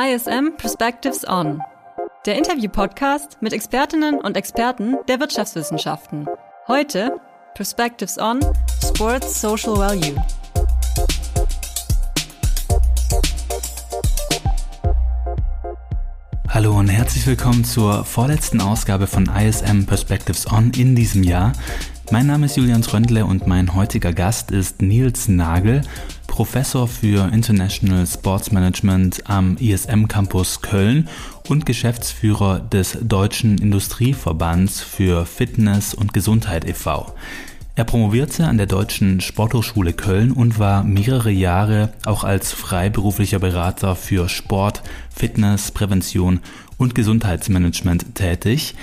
ISM Perspectives On, der Interview-Podcast mit Expertinnen und Experten der Wirtschaftswissenschaften. Heute Perspectives On Sports Social Value. Hallo und herzlich willkommen zur vorletzten Ausgabe von ISM Perspectives On in diesem Jahr. Mein Name ist Julian Tröndle und mein heutiger Gast ist Nils Nagel, Professor für International Sports Management am ISM Campus Köln und Geschäftsführer des Deutschen Industrieverbands für Fitness und Gesundheit e.V. Er promovierte an der Deutschen Sporthochschule Köln und war mehrere Jahre auch als freiberuflicher Berater für Sport, Fitness, Prävention und Gesundheitsmanagement tätig.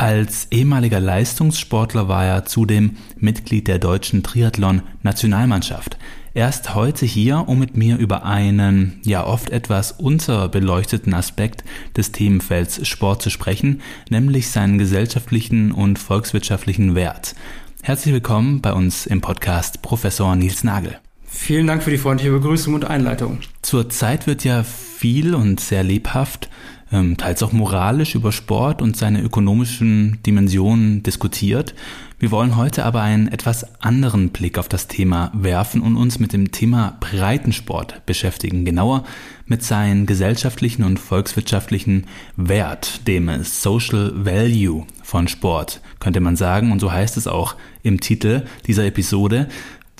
Als ehemaliger Leistungssportler war er zudem Mitglied der deutschen Triathlon-Nationalmannschaft. Er ist heute hier, um mit mir über einen ja oft etwas unterbeleuchteten Aspekt des Themenfelds Sport zu sprechen, nämlich seinen gesellschaftlichen und volkswirtschaftlichen Wert. Herzlich willkommen bei uns im Podcast Professor Nils Nagel. Vielen Dank für die freundliche Begrüßung und Einleitung. Zurzeit wird ja viel und sehr lebhaft, teils auch moralisch über Sport und seine ökonomischen Dimensionen diskutiert. Wir wollen heute aber einen etwas anderen Blick auf das Thema werfen und uns mit dem Thema Breitensport beschäftigen. Genauer mit seinen gesellschaftlichen und volkswirtschaftlichen Wert, dem Social Value von Sport, könnte man sagen. Und so heißt es auch im Titel dieser Episode.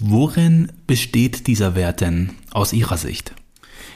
Worin besteht dieser Wert denn aus Ihrer Sicht?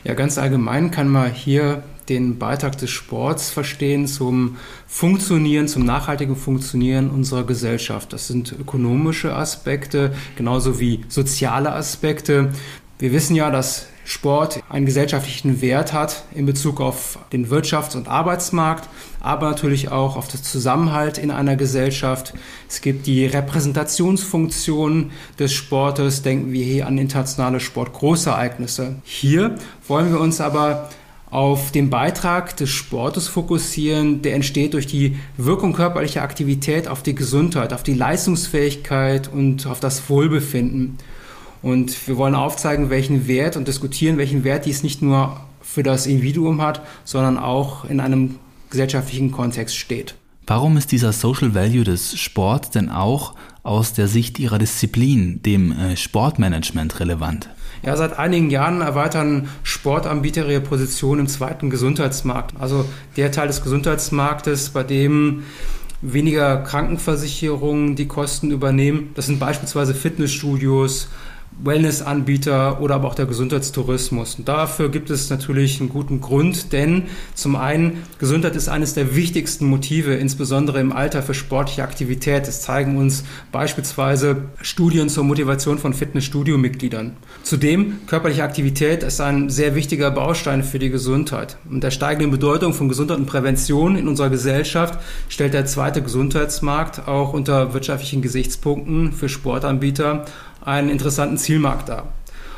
Ja, ganz allgemein kann man hier den Beitrag des Sports verstehen zum Funktionieren, zum nachhaltigen Funktionieren unserer Gesellschaft. Das sind ökonomische Aspekte, genauso wie soziale Aspekte. Wir wissen ja, dass Sport einen gesellschaftlichen Wert hat in Bezug auf den Wirtschafts- und Arbeitsmarkt, aber natürlich auch auf das Zusammenhalt in einer Gesellschaft. Es gibt die Repräsentationsfunktion des Sportes, denken wir hier an internationale Sportgroßereignisse. Hier wollen wir uns aber auf den Beitrag des Sportes fokussieren, der entsteht durch die Wirkung körperlicher Aktivität auf die Gesundheit, auf die Leistungsfähigkeit und auf das Wohlbefinden. Und wir wollen aufzeigen, welchen Wert und diskutieren, welchen Wert dies nicht nur für das Individuum hat, sondern auch in einem gesellschaftlichen Kontext steht. Warum ist dieser Social Value des Sports denn auch aus der Sicht Ihrer Disziplin, dem äh, Sportmanagement, relevant? Ja, seit einigen Jahren erweitern Sportanbieter ihre Position im zweiten Gesundheitsmarkt. Also der Teil des Gesundheitsmarktes, bei dem weniger Krankenversicherungen die Kosten übernehmen. Das sind beispielsweise Fitnessstudios, Wellnessanbieter oder aber auch der Gesundheitstourismus. Und dafür gibt es natürlich einen guten Grund, denn zum einen, Gesundheit ist eines der wichtigsten Motive, insbesondere im Alter für sportliche Aktivität. Das zeigen uns beispielsweise Studien zur Motivation von Fitnessstudio-Mitgliedern. Zudem, körperliche Aktivität ist ein sehr wichtiger Baustein für die Gesundheit. Und der steigenden Bedeutung von Gesundheit und Prävention in unserer Gesellschaft stellt der zweite Gesundheitsmarkt auch unter wirtschaftlichen Gesichtspunkten für Sportanbieter einen interessanten Zielmarkt dar.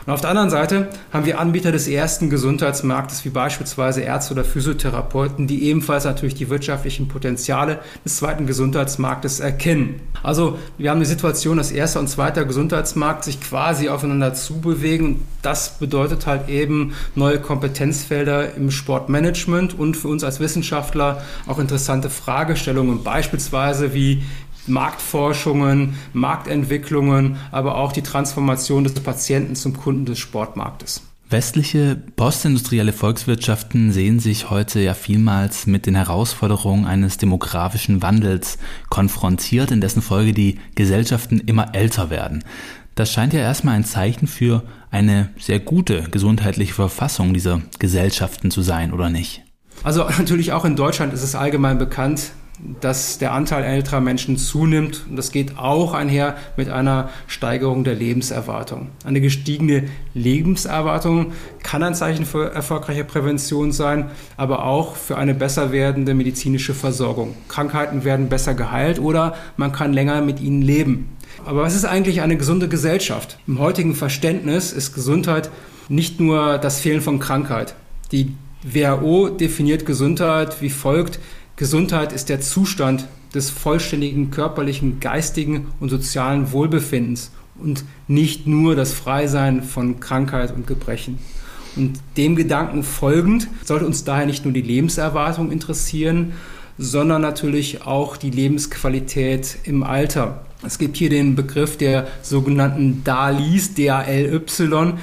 Und auf der anderen Seite haben wir Anbieter des ersten Gesundheitsmarktes, wie beispielsweise Ärzte oder Physiotherapeuten, die ebenfalls natürlich die wirtschaftlichen Potenziale des zweiten Gesundheitsmarktes erkennen. Also wir haben die Situation, dass erster und zweiter Gesundheitsmarkt sich quasi aufeinander zubewegen. Und das bedeutet halt eben neue Kompetenzfelder im Sportmanagement und für uns als Wissenschaftler auch interessante Fragestellungen, beispielsweise wie Marktforschungen, Marktentwicklungen, aber auch die Transformation des Patienten zum Kunden des Sportmarktes. Westliche postindustrielle Volkswirtschaften sehen sich heute ja vielmals mit den Herausforderungen eines demografischen Wandels konfrontiert, in dessen Folge die Gesellschaften immer älter werden. Das scheint ja erstmal ein Zeichen für eine sehr gute gesundheitliche Verfassung dieser Gesellschaften zu sein, oder nicht? Also natürlich auch in Deutschland ist es allgemein bekannt, dass der Anteil älterer Menschen zunimmt. Und das geht auch einher mit einer Steigerung der Lebenserwartung. Eine gestiegene Lebenserwartung kann ein Zeichen für erfolgreiche Prävention sein, aber auch für eine besser werdende medizinische Versorgung. Krankheiten werden besser geheilt oder man kann länger mit ihnen leben. Aber was ist eigentlich eine gesunde Gesellschaft? Im heutigen Verständnis ist Gesundheit nicht nur das Fehlen von Krankheit. Die WHO definiert Gesundheit wie folgt. Gesundheit ist der Zustand des vollständigen körperlichen, geistigen und sozialen Wohlbefindens und nicht nur das Freisein von Krankheit und Gebrechen. Und dem Gedanken folgend sollte uns daher nicht nur die Lebenserwartung interessieren, sondern natürlich auch die Lebensqualität im Alter. Es gibt hier den Begriff der sogenannten DALYs, D-A-L-Y,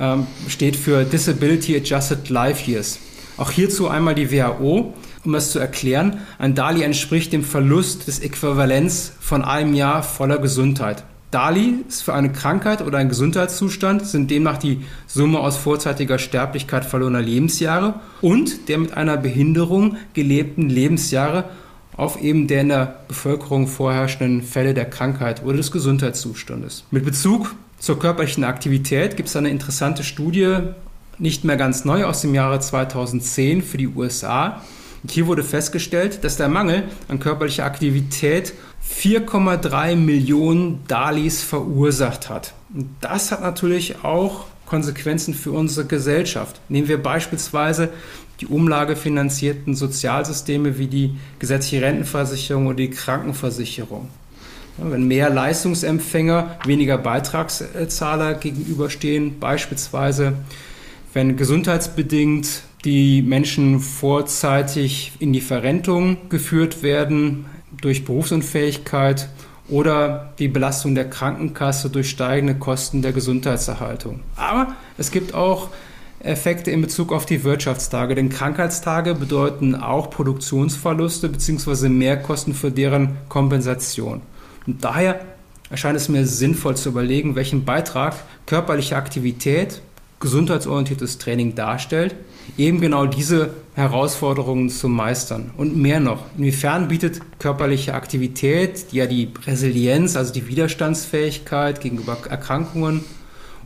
ähm, steht für Disability Adjusted Life Years. Auch hierzu einmal die WHO. Um das zu erklären, ein DALI entspricht dem Verlust des Äquivalents von einem Jahr voller Gesundheit. DALI ist für eine Krankheit oder ein Gesundheitszustand, sind demnach die Summe aus vorzeitiger Sterblichkeit verlorener Lebensjahre und der mit einer Behinderung gelebten Lebensjahre auf eben der in der Bevölkerung vorherrschenden Fälle der Krankheit oder des Gesundheitszustandes. Mit Bezug zur körperlichen Aktivität gibt es eine interessante Studie, nicht mehr ganz neu, aus dem Jahre 2010 für die USA. Hier wurde festgestellt, dass der Mangel an körperlicher Aktivität 4,3 Millionen Dalis verursacht hat. Und das hat natürlich auch Konsequenzen für unsere Gesellschaft. Nehmen wir beispielsweise die umlagefinanzierten Sozialsysteme wie die gesetzliche Rentenversicherung oder die Krankenversicherung. Wenn mehr Leistungsempfänger weniger Beitragszahler gegenüberstehen, beispielsweise wenn gesundheitsbedingt die Menschen vorzeitig in die Verrentung geführt werden durch Berufsunfähigkeit oder die Belastung der Krankenkasse durch steigende Kosten der Gesundheitserhaltung. Aber es gibt auch Effekte in Bezug auf die Wirtschaftstage, denn Krankheitstage bedeuten auch Produktionsverluste bzw. Mehrkosten für deren Kompensation. Und daher erscheint es mir sinnvoll zu überlegen, welchen Beitrag körperliche Aktivität, gesundheitsorientiertes Training darstellt, eben genau diese Herausforderungen zu meistern. Und mehr noch, inwiefern bietet körperliche Aktivität, die ja die Resilienz, also die Widerstandsfähigkeit gegenüber Erkrankungen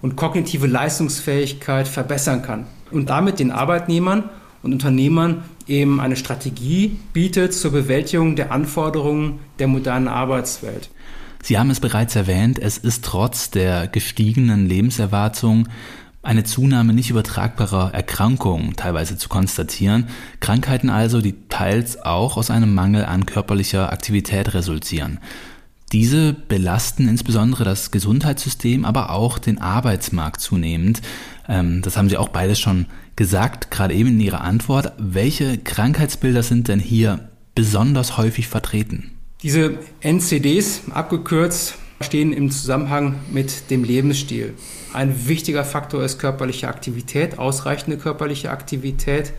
und kognitive Leistungsfähigkeit verbessern kann und damit den Arbeitnehmern und Unternehmern eben eine Strategie bietet zur Bewältigung der Anforderungen der modernen Arbeitswelt. Sie haben es bereits erwähnt, es ist trotz der gestiegenen Lebenserwartung eine Zunahme nicht übertragbarer Erkrankungen teilweise zu konstatieren, Krankheiten also, die teils auch aus einem Mangel an körperlicher Aktivität resultieren. Diese belasten insbesondere das Gesundheitssystem, aber auch den Arbeitsmarkt zunehmend. Ähm, das haben Sie auch beides schon gesagt, gerade eben in Ihrer Antwort. Welche Krankheitsbilder sind denn hier besonders häufig vertreten? Diese NCDs, abgekürzt, stehen im Zusammenhang mit dem Lebensstil. Ein wichtiger Faktor ist körperliche Aktivität, ausreichende körperliche Aktivität.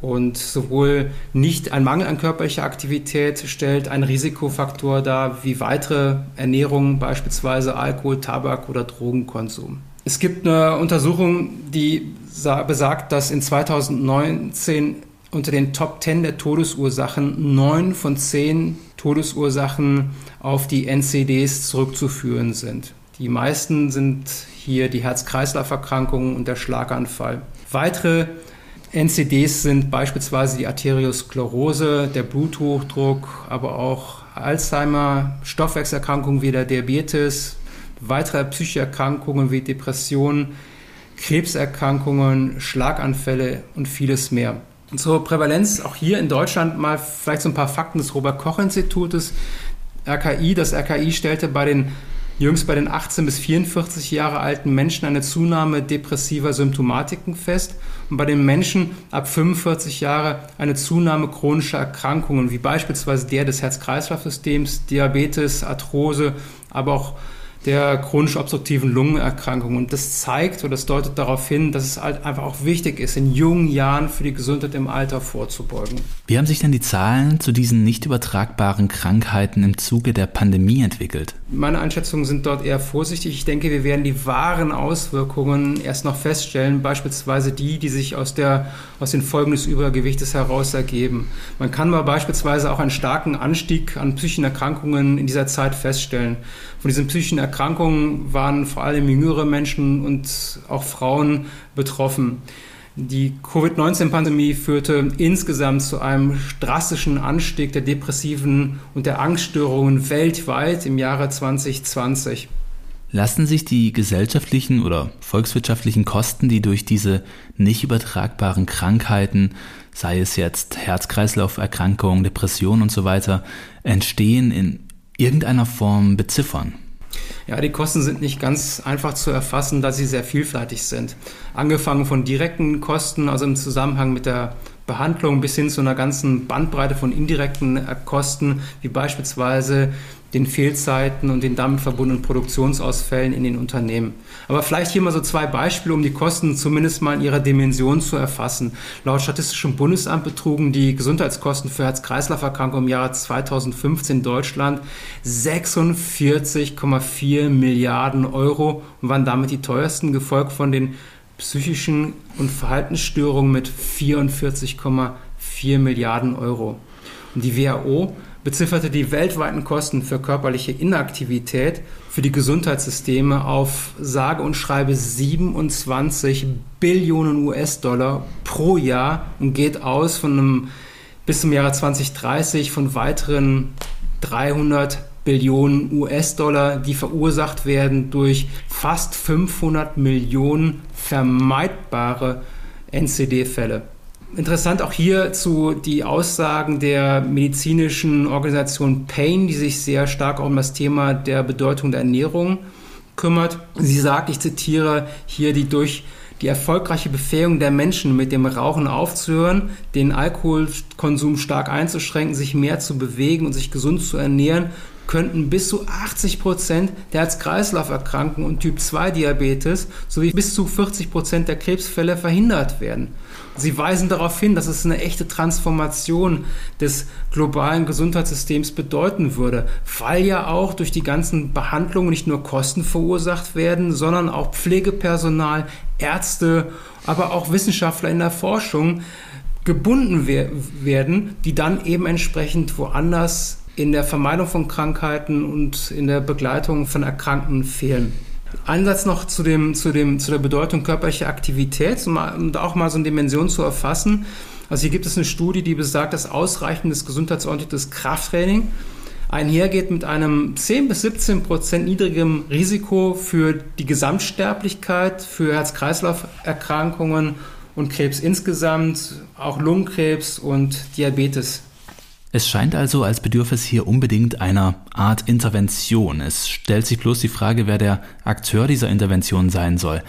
Und sowohl nicht ein Mangel an körperlicher Aktivität stellt einen Risikofaktor dar, wie weitere Ernährung, beispielsweise Alkohol, Tabak oder Drogenkonsum. Es gibt eine Untersuchung, die besagt, dass in 2019 unter den Top 10 der Todesursachen neun von zehn Todesursachen auf die NCDs zurückzuführen sind. Die meisten sind hier die Herz-Kreislauf-Erkrankungen und der Schlaganfall. Weitere NCDs sind beispielsweise die Arteriosklerose, der Bluthochdruck, aber auch Alzheimer, Stoffwechselerkrankungen wie der Diabetes, weitere psychische Erkrankungen wie Depressionen, Krebserkrankungen, Schlaganfälle und vieles mehr. Zur Prävalenz auch hier in Deutschland mal vielleicht so ein paar Fakten des Robert Koch Institutes. RKI, das RKI stellte bei den jüngst bei den 18 bis 44 Jahre alten Menschen eine Zunahme depressiver Symptomatiken fest und bei den Menschen ab 45 Jahre eine Zunahme chronischer Erkrankungen, wie beispielsweise der des Herz-Kreislauf-Systems, Diabetes, Arthrose, aber auch der chronisch obstruktiven Lungenerkrankung. Und das zeigt oder das deutet darauf hin, dass es halt einfach auch wichtig ist, in jungen Jahren für die Gesundheit im Alter vorzubeugen. Wie haben sich denn die Zahlen zu diesen nicht übertragbaren Krankheiten im Zuge der Pandemie entwickelt? Meine Einschätzungen sind dort eher vorsichtig. Ich denke, wir werden die wahren Auswirkungen erst noch feststellen, beispielsweise die, die sich aus, der, aus den Folgen des Übergewichtes heraus ergeben. Man kann mal beispielsweise auch einen starken Anstieg an psychischen Erkrankungen in dieser Zeit feststellen. Von diesen psychischen Erkrankungen waren vor allem jüngere Menschen und auch Frauen betroffen. Die Covid-19-Pandemie führte insgesamt zu einem drastischen Anstieg der depressiven und der Angststörungen weltweit im Jahre 2020. Lassen sich die gesellschaftlichen oder volkswirtschaftlichen Kosten, die durch diese nicht übertragbaren Krankheiten, sei es jetzt Herz-Kreislauf-Erkrankungen, Depressionen und so weiter, entstehen, in irgendeiner Form beziffern? Ja, die Kosten sind nicht ganz einfach zu erfassen, da sie sehr vielfältig sind. Angefangen von direkten Kosten, also im Zusammenhang mit der Behandlung bis hin zu einer ganzen Bandbreite von indirekten äh, Kosten, wie beispielsweise den Fehlzeiten und den damit verbundenen Produktionsausfällen in den Unternehmen. Aber vielleicht hier mal so zwei Beispiele, um die Kosten zumindest mal in ihrer Dimension zu erfassen. Laut Statistischem Bundesamt betrugen die Gesundheitskosten für Herz-Kreislauf-Erkrankungen im Jahre 2015 in Deutschland 46,4 Milliarden Euro und waren damit die teuersten, gefolgt von den psychischen und Verhaltensstörungen mit 44,4 Milliarden Euro. Und die WHO bezifferte die weltweiten Kosten für körperliche Inaktivität für die Gesundheitssysteme auf sage und schreibe 27 Billionen US-Dollar pro Jahr und geht aus von einem bis zum Jahre 2030 von weiteren 300 Billionen US-Dollar, die verursacht werden durch fast 500 Millionen vermeidbare NCD-Fälle. Interessant auch hierzu die Aussagen der medizinischen Organisation Pain, die sich sehr stark um das Thema der Bedeutung der Ernährung kümmert. Sie sagt, ich zitiere hier die durch die erfolgreiche Befähigung der Menschen, mit dem Rauchen aufzuhören, den Alkoholkonsum stark einzuschränken, sich mehr zu bewegen und sich gesund zu ernähren, könnten bis zu 80 Prozent der Herz-Kreislauf-Erkrankungen und Typ-2-Diabetes sowie bis zu 40 Prozent der Krebsfälle verhindert werden. Sie weisen darauf hin, dass es eine echte Transformation des globalen Gesundheitssystems bedeuten würde, weil ja auch durch die ganzen Behandlungen nicht nur Kosten verursacht werden, sondern auch Pflegepersonal, Ärzte, aber auch Wissenschaftler in der Forschung gebunden werden, die dann eben entsprechend woanders in der Vermeidung von Krankheiten und in der Begleitung von Erkrankten fehlen. Ein Satz noch zu, dem, zu, dem, zu der Bedeutung körperlicher Aktivität, um auch mal so eine Dimension zu erfassen. Also hier gibt es eine Studie, die besagt, dass ausreichendes gesundheitsorientiertes Krafttraining einhergeht mit einem 10 bis 17 Prozent niedrigem Risiko für die Gesamtsterblichkeit, für Herz-Kreislauf-Erkrankungen und Krebs insgesamt, auch Lungenkrebs und Diabetes es scheint also, als bedürfe es hier unbedingt einer Art Intervention. Es stellt sich bloß die Frage, wer der Akteur dieser Intervention sein soll.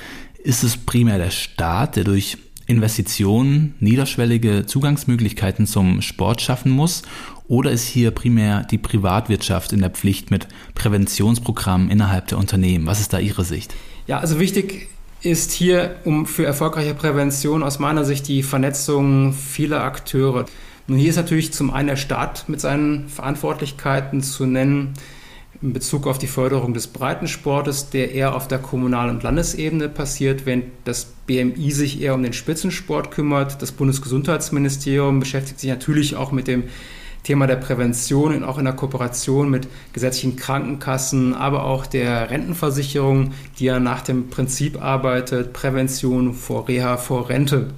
Ist es primär der Staat, der durch Investitionen niederschwellige Zugangsmöglichkeiten zum Sport schaffen muss? Oder ist hier primär die Privatwirtschaft in der Pflicht mit Präventionsprogrammen innerhalb der Unternehmen? Was ist da Ihre Sicht? Ja, also wichtig ist hier um für erfolgreiche Prävention aus meiner Sicht die Vernetzung vieler Akteure. Nun hier ist natürlich zum einen der Staat mit seinen Verantwortlichkeiten zu nennen in Bezug auf die Förderung des Breitensportes, der eher auf der Kommunal- und Landesebene passiert, während das BMI sich eher um den Spitzensport kümmert. Das Bundesgesundheitsministerium beschäftigt sich natürlich auch mit dem Thema der Prävention und auch in der Kooperation mit gesetzlichen Krankenkassen, aber auch der Rentenversicherung, die ja nach dem Prinzip arbeitet, Prävention vor Reha, vor Rente.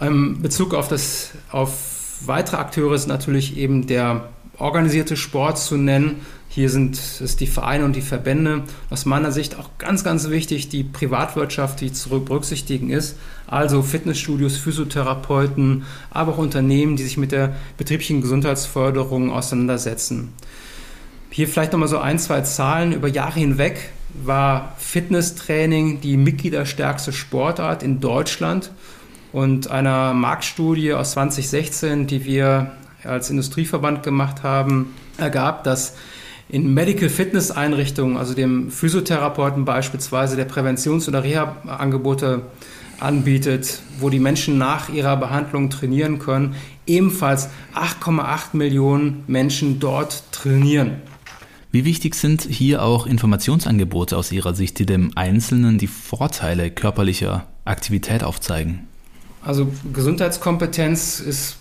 In Bezug auf das, auf weitere Akteure sind natürlich eben der organisierte Sport zu nennen. Hier sind es die Vereine und die Verbände. Aus meiner Sicht auch ganz, ganz wichtig die Privatwirtschaft, die zu berücksichtigen ist. Also Fitnessstudios, Physiotherapeuten, aber auch Unternehmen, die sich mit der betrieblichen Gesundheitsförderung auseinandersetzen. Hier vielleicht nochmal so ein, zwei Zahlen. Über Jahre hinweg war Fitnesstraining die mitgliederstärkste Sportart in Deutschland und einer Marktstudie aus 2016, die wir als Industrieverband gemacht haben, ergab, dass in Medical Fitness Einrichtungen, also dem Physiotherapeuten beispielsweise, der Präventions- oder Reha-Angebote anbietet, wo die Menschen nach ihrer Behandlung trainieren können, ebenfalls 8,8 Millionen Menschen dort trainieren. Wie wichtig sind hier auch Informationsangebote aus Ihrer Sicht, die dem Einzelnen die Vorteile körperlicher Aktivität aufzeigen? Also Gesundheitskompetenz ist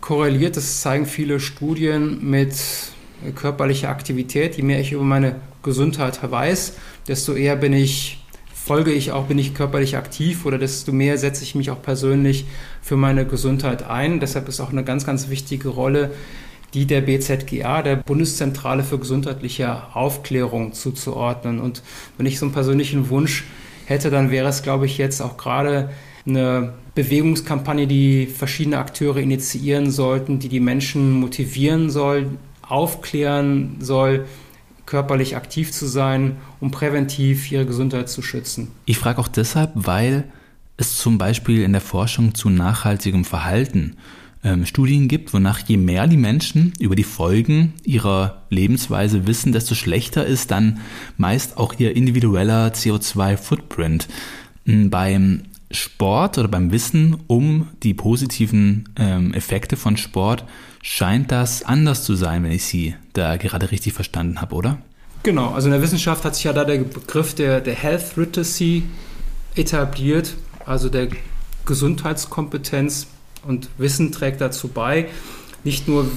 korreliert, das zeigen viele Studien mit körperlicher Aktivität. Je mehr ich über meine Gesundheit weiß, desto eher bin ich, folge ich auch, bin ich körperlich aktiv oder desto mehr setze ich mich auch persönlich für meine Gesundheit ein. Deshalb ist auch eine ganz, ganz wichtige Rolle, die der BZGA, der Bundeszentrale für gesundheitliche Aufklärung, zuzuordnen. Und wenn ich so einen persönlichen Wunsch hätte, dann wäre es, glaube ich, jetzt auch gerade eine Bewegungskampagne, die verschiedene Akteure initiieren sollten, die die Menschen motivieren soll, aufklären soll, körperlich aktiv zu sein, um präventiv ihre Gesundheit zu schützen. Ich frage auch deshalb, weil es zum Beispiel in der Forschung zu nachhaltigem Verhalten ähm, Studien gibt, wonach je mehr die Menschen über die Folgen ihrer Lebensweise wissen, desto schlechter ist dann meist auch ihr individueller CO2-Footprint. Hm, beim Sport oder beim Wissen um die positiven ähm, Effekte von Sport scheint das anders zu sein, wenn ich Sie da gerade richtig verstanden habe, oder? Genau, also in der Wissenschaft hat sich ja da der Begriff der, der Health Literacy etabliert, also der Gesundheitskompetenz und Wissen trägt dazu bei, nicht nur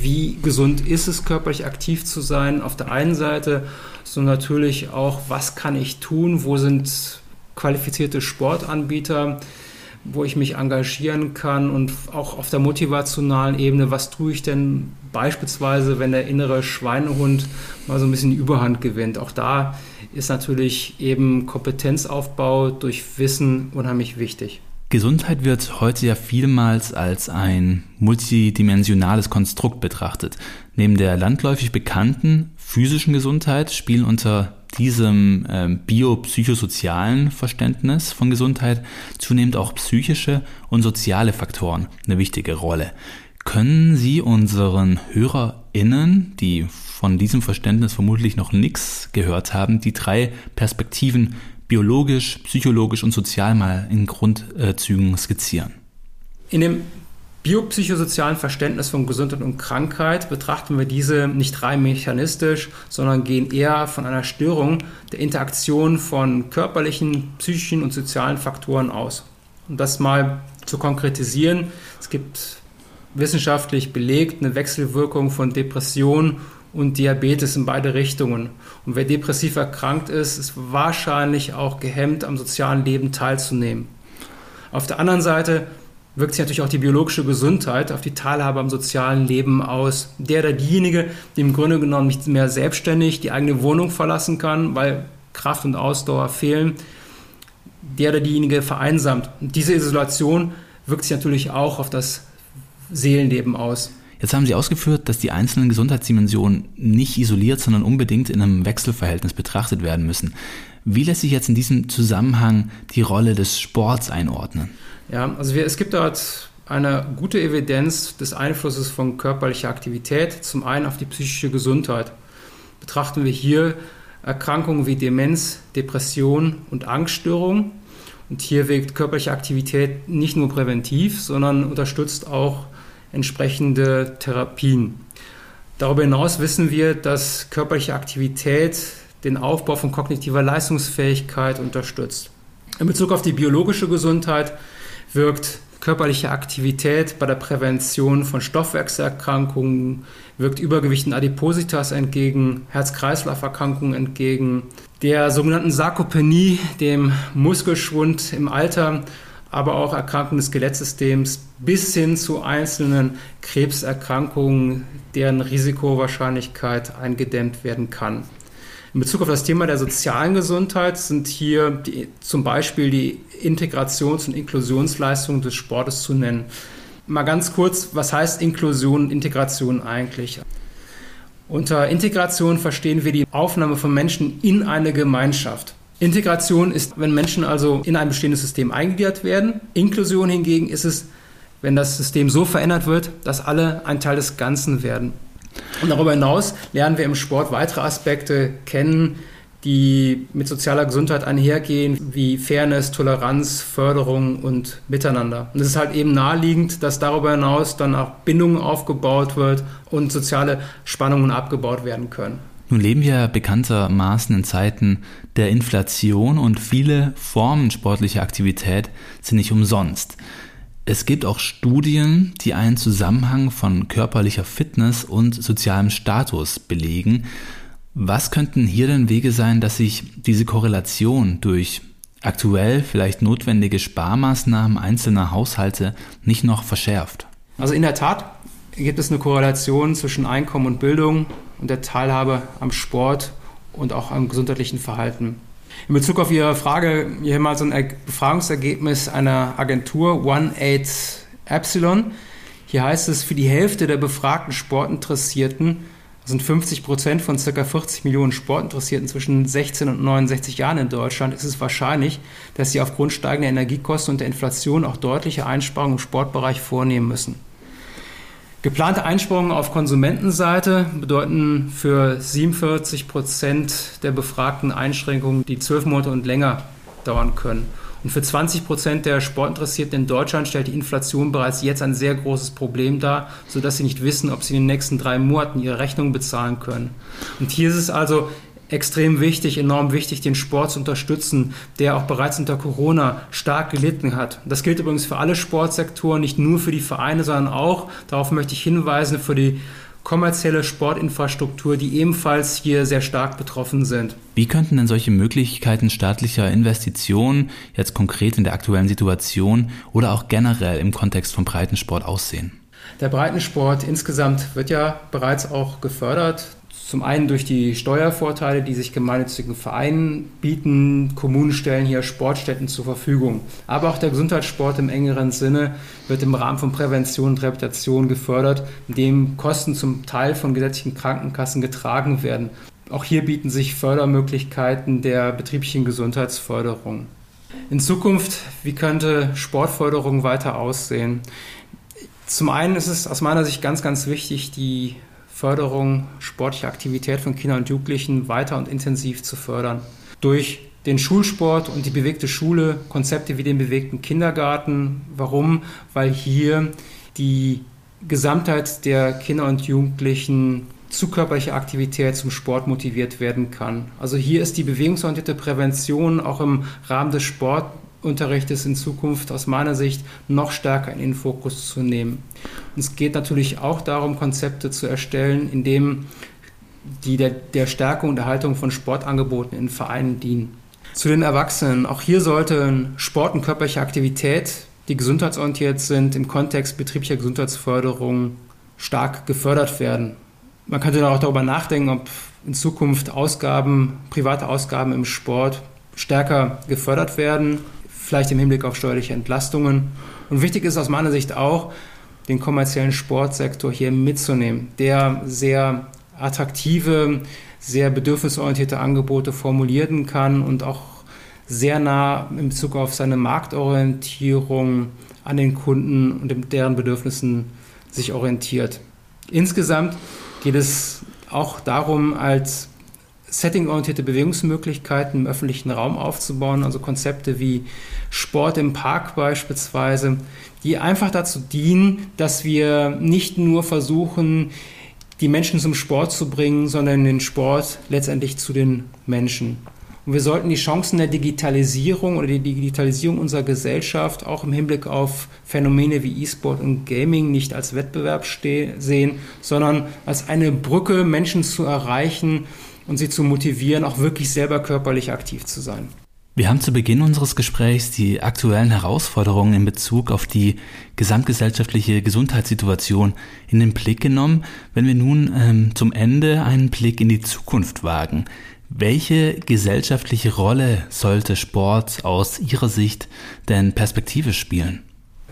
wie gesund ist es, körperlich aktiv zu sein auf der einen Seite, sondern natürlich auch, was kann ich tun, wo sind qualifizierte Sportanbieter, wo ich mich engagieren kann und auch auf der motivationalen Ebene, was tue ich denn beispielsweise, wenn der innere Schweinehund mal so ein bisschen Überhand gewinnt. Auch da ist natürlich eben Kompetenzaufbau durch Wissen unheimlich wichtig. Gesundheit wird heute ja vielmals als ein multidimensionales Konstrukt betrachtet. Neben der landläufig bekannten physischen Gesundheit spielen unter diesem äh, biopsychosozialen Verständnis von Gesundheit zunehmend auch psychische und soziale Faktoren eine wichtige Rolle. Können Sie unseren HörerInnen, die von diesem Verständnis vermutlich noch nichts gehört haben, die drei Perspektiven biologisch, psychologisch und sozial mal in Grundzügen skizzieren? In dem biopsychosozialen Verständnis von Gesundheit und Krankheit betrachten wir diese nicht rein mechanistisch, sondern gehen eher von einer Störung der Interaktion von körperlichen, psychischen und sozialen Faktoren aus. Um das mal zu konkretisieren, es gibt wissenschaftlich belegt eine Wechselwirkung von Depression und Diabetes in beide Richtungen. Und wer depressiv erkrankt ist, ist wahrscheinlich auch gehemmt, am sozialen Leben teilzunehmen. Auf der anderen Seite wirkt sich natürlich auch die biologische Gesundheit auf die Teilhabe am sozialen Leben aus. Der oder diejenige, die im Grunde genommen nicht mehr selbstständig die eigene Wohnung verlassen kann, weil Kraft und Ausdauer fehlen, der oder diejenige vereinsamt. Und diese Isolation wirkt sich natürlich auch auf das Seelenleben aus. Jetzt haben Sie ausgeführt, dass die einzelnen Gesundheitsdimensionen nicht isoliert, sondern unbedingt in einem Wechselverhältnis betrachtet werden müssen. Wie lässt sich jetzt in diesem Zusammenhang die Rolle des Sports einordnen? Ja, also wir, es gibt dort eine gute Evidenz des Einflusses von körperlicher Aktivität, zum einen auf die psychische Gesundheit. Betrachten wir hier Erkrankungen wie Demenz, Depression und Angststörungen. Und hier wirkt körperliche Aktivität nicht nur präventiv, sondern unterstützt auch entsprechende Therapien. Darüber hinaus wissen wir, dass körperliche Aktivität den Aufbau von kognitiver Leistungsfähigkeit unterstützt. In Bezug auf die biologische Gesundheit wirkt körperliche Aktivität bei der Prävention von Stoffwechselerkrankungen, wirkt Übergewicht und Adipositas entgegen, Herz-Kreislauf-Erkrankungen entgegen, der sogenannten Sarkopenie, dem Muskelschwund im Alter aber auch Erkrankungen des Skelettsystems bis hin zu einzelnen Krebserkrankungen, deren Risikowahrscheinlichkeit eingedämmt werden kann. In Bezug auf das Thema der sozialen Gesundheit sind hier die, zum Beispiel die Integrations- und Inklusionsleistungen des Sportes zu nennen. Mal ganz kurz, was heißt Inklusion und Integration eigentlich? Unter Integration verstehen wir die Aufnahme von Menschen in eine Gemeinschaft. Integration ist, wenn Menschen also in ein bestehendes System eingegliedert werden. Inklusion hingegen ist es, wenn das System so verändert wird, dass alle ein Teil des Ganzen werden. Und darüber hinaus lernen wir im Sport weitere Aspekte kennen, die mit sozialer Gesundheit einhergehen, wie Fairness, Toleranz, Förderung und Miteinander. Und es ist halt eben naheliegend, dass darüber hinaus dann auch Bindungen aufgebaut wird und soziale Spannungen abgebaut werden können. Nun leben wir bekanntermaßen in Zeiten der Inflation und viele Formen sportlicher Aktivität sind nicht umsonst. Es gibt auch Studien, die einen Zusammenhang von körperlicher Fitness und sozialem Status belegen. Was könnten hier denn Wege sein, dass sich diese Korrelation durch aktuell vielleicht notwendige Sparmaßnahmen einzelner Haushalte nicht noch verschärft? Also in der Tat gibt es eine Korrelation zwischen Einkommen und Bildung und der Teilhabe am Sport und auch am gesundheitlichen Verhalten. In Bezug auf Ihre Frage, hier mal so ein Befragungsergebnis einer Agentur, 18 Epsilon. Hier heißt es, für die Hälfte der befragten Sportinteressierten sind 50 Prozent von ca. 40 Millionen Sportinteressierten zwischen 16 und 69 Jahren in Deutschland. Ist es wahrscheinlich, dass sie aufgrund steigender Energiekosten und der Inflation auch deutliche Einsparungen im Sportbereich vornehmen müssen. Geplante Einsparungen auf Konsumentenseite bedeuten für 47 Prozent der Befragten Einschränkungen, die zwölf Monate und länger dauern können. Und für 20 Prozent der Sportinteressierten in Deutschland stellt die Inflation bereits jetzt ein sehr großes Problem dar, sodass sie nicht wissen, ob sie in den nächsten drei Monaten ihre Rechnung bezahlen können. Und hier ist es also extrem wichtig, enorm wichtig, den Sport zu unterstützen, der auch bereits unter Corona stark gelitten hat. Das gilt übrigens für alle Sportsektoren, nicht nur für die Vereine, sondern auch, darauf möchte ich hinweisen, für die kommerzielle Sportinfrastruktur, die ebenfalls hier sehr stark betroffen sind. Wie könnten denn solche Möglichkeiten staatlicher Investitionen jetzt konkret in der aktuellen Situation oder auch generell im Kontext von Breitensport aussehen? Der Breitensport insgesamt wird ja bereits auch gefördert. Zum einen durch die Steuervorteile, die sich gemeinnützigen Vereinen bieten. Kommunen stellen hier Sportstätten zur Verfügung. Aber auch der Gesundheitssport im engeren Sinne wird im Rahmen von Prävention und Rehabilitation gefördert, indem Kosten zum Teil von gesetzlichen Krankenkassen getragen werden. Auch hier bieten sich Fördermöglichkeiten der betrieblichen Gesundheitsförderung. In Zukunft, wie könnte Sportförderung weiter aussehen? Zum einen ist es aus meiner Sicht ganz, ganz wichtig, die Förderung sportlicher Aktivität von Kindern und Jugendlichen weiter und intensiv zu fördern. Durch den Schulsport und die bewegte Schule, Konzepte wie den bewegten Kindergarten. Warum? Weil hier die Gesamtheit der Kinder und Jugendlichen zu körperlicher Aktivität zum Sport motiviert werden kann. Also hier ist die bewegungsorientierte Prävention auch im Rahmen des Sport Unterricht ist in Zukunft aus meiner Sicht noch stärker in den Fokus zu nehmen. Und es geht natürlich auch darum, Konzepte zu erstellen, in dem die der, der Stärkung und Erhaltung von Sportangeboten in Vereinen dienen. Zu den Erwachsenen. Auch hier sollten Sport und körperliche Aktivität, die gesundheitsorientiert sind, im Kontext betrieblicher Gesundheitsförderung stark gefördert werden. Man könnte auch darüber nachdenken, ob in Zukunft Ausgaben, private Ausgaben im Sport stärker gefördert werden vielleicht im Hinblick auf steuerliche Entlastungen. Und wichtig ist aus meiner Sicht auch, den kommerziellen Sportsektor hier mitzunehmen, der sehr attraktive, sehr bedürfnisorientierte Angebote formulieren kann und auch sehr nah in Bezug auf seine Marktorientierung an den Kunden und deren Bedürfnissen sich orientiert. Insgesamt geht es auch darum, als settingorientierte Bewegungsmöglichkeiten im öffentlichen Raum aufzubauen, also Konzepte wie Sport im Park beispielsweise, die einfach dazu dienen, dass wir nicht nur versuchen, die Menschen zum Sport zu bringen, sondern den Sport letztendlich zu den Menschen. Und wir sollten die Chancen der Digitalisierung oder die Digitalisierung unserer Gesellschaft auch im Hinblick auf Phänomene wie E-Sport und Gaming nicht als Wettbewerb sehen, sondern als eine Brücke, Menschen zu erreichen, und sie zu motivieren, auch wirklich selber körperlich aktiv zu sein. Wir haben zu Beginn unseres Gesprächs die aktuellen Herausforderungen in Bezug auf die gesamtgesellschaftliche Gesundheitssituation in den Blick genommen. Wenn wir nun ähm, zum Ende einen Blick in die Zukunft wagen, welche gesellschaftliche Rolle sollte Sport aus Ihrer Sicht denn perspektivisch spielen?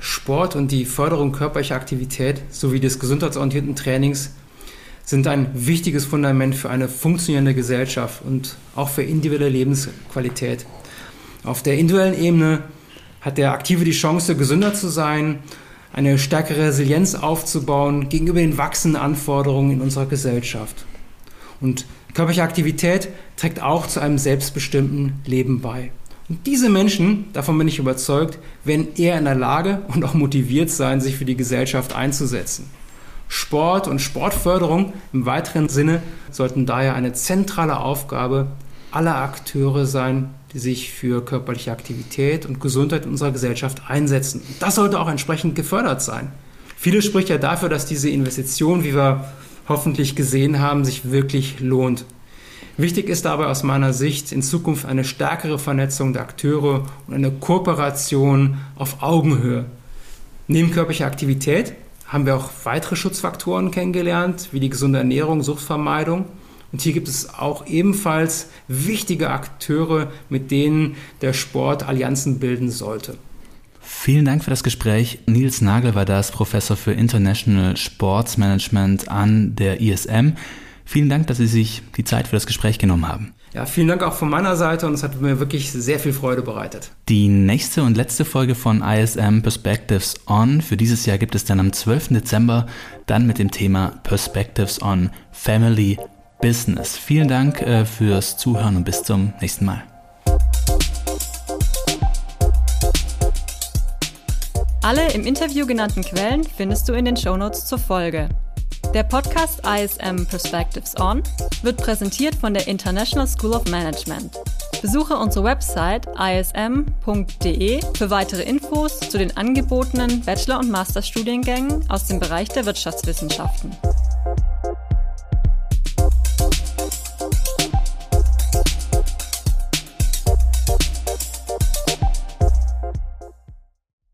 Sport und die Förderung körperlicher Aktivität sowie des gesundheitsorientierten Trainings sind ein wichtiges Fundament für eine funktionierende Gesellschaft und auch für individuelle Lebensqualität. Auf der individuellen Ebene hat der Aktive die Chance, gesünder zu sein, eine stärkere Resilienz aufzubauen gegenüber den wachsenden Anforderungen in unserer Gesellschaft. Und körperliche Aktivität trägt auch zu einem selbstbestimmten Leben bei. Und diese Menschen, davon bin ich überzeugt, werden eher in der Lage und auch motiviert sein, sich für die Gesellschaft einzusetzen. Sport und Sportförderung im weiteren Sinne sollten daher eine zentrale Aufgabe aller Akteure sein, die sich für körperliche Aktivität und Gesundheit unserer Gesellschaft einsetzen. Das sollte auch entsprechend gefördert sein. Vieles spricht ja dafür, dass diese Investition, wie wir hoffentlich gesehen haben, sich wirklich lohnt. Wichtig ist dabei aus meiner Sicht in Zukunft eine stärkere Vernetzung der Akteure und eine Kooperation auf Augenhöhe. Neben körperlicher Aktivität haben wir auch weitere Schutzfaktoren kennengelernt, wie die gesunde Ernährung, Suchtvermeidung. Und hier gibt es auch ebenfalls wichtige Akteure, mit denen der Sport Allianzen bilden sollte. Vielen Dank für das Gespräch. Nils Nagel war das, Professor für International Sports Management an der ISM. Vielen Dank, dass Sie sich die Zeit für das Gespräch genommen haben. Ja, vielen Dank auch von meiner Seite und es hat mir wirklich sehr viel Freude bereitet. Die nächste und letzte Folge von ISM Perspectives On für dieses Jahr gibt es dann am 12. Dezember, dann mit dem Thema Perspectives on Family Business. Vielen Dank äh, fürs Zuhören und bis zum nächsten Mal. Alle im Interview genannten Quellen findest du in den Shownotes zur Folge. Der Podcast ISM Perspectives On wird präsentiert von der International School of Management. Besuche unsere Website ism.de für weitere Infos zu den angebotenen Bachelor- und Masterstudiengängen aus dem Bereich der Wirtschaftswissenschaften.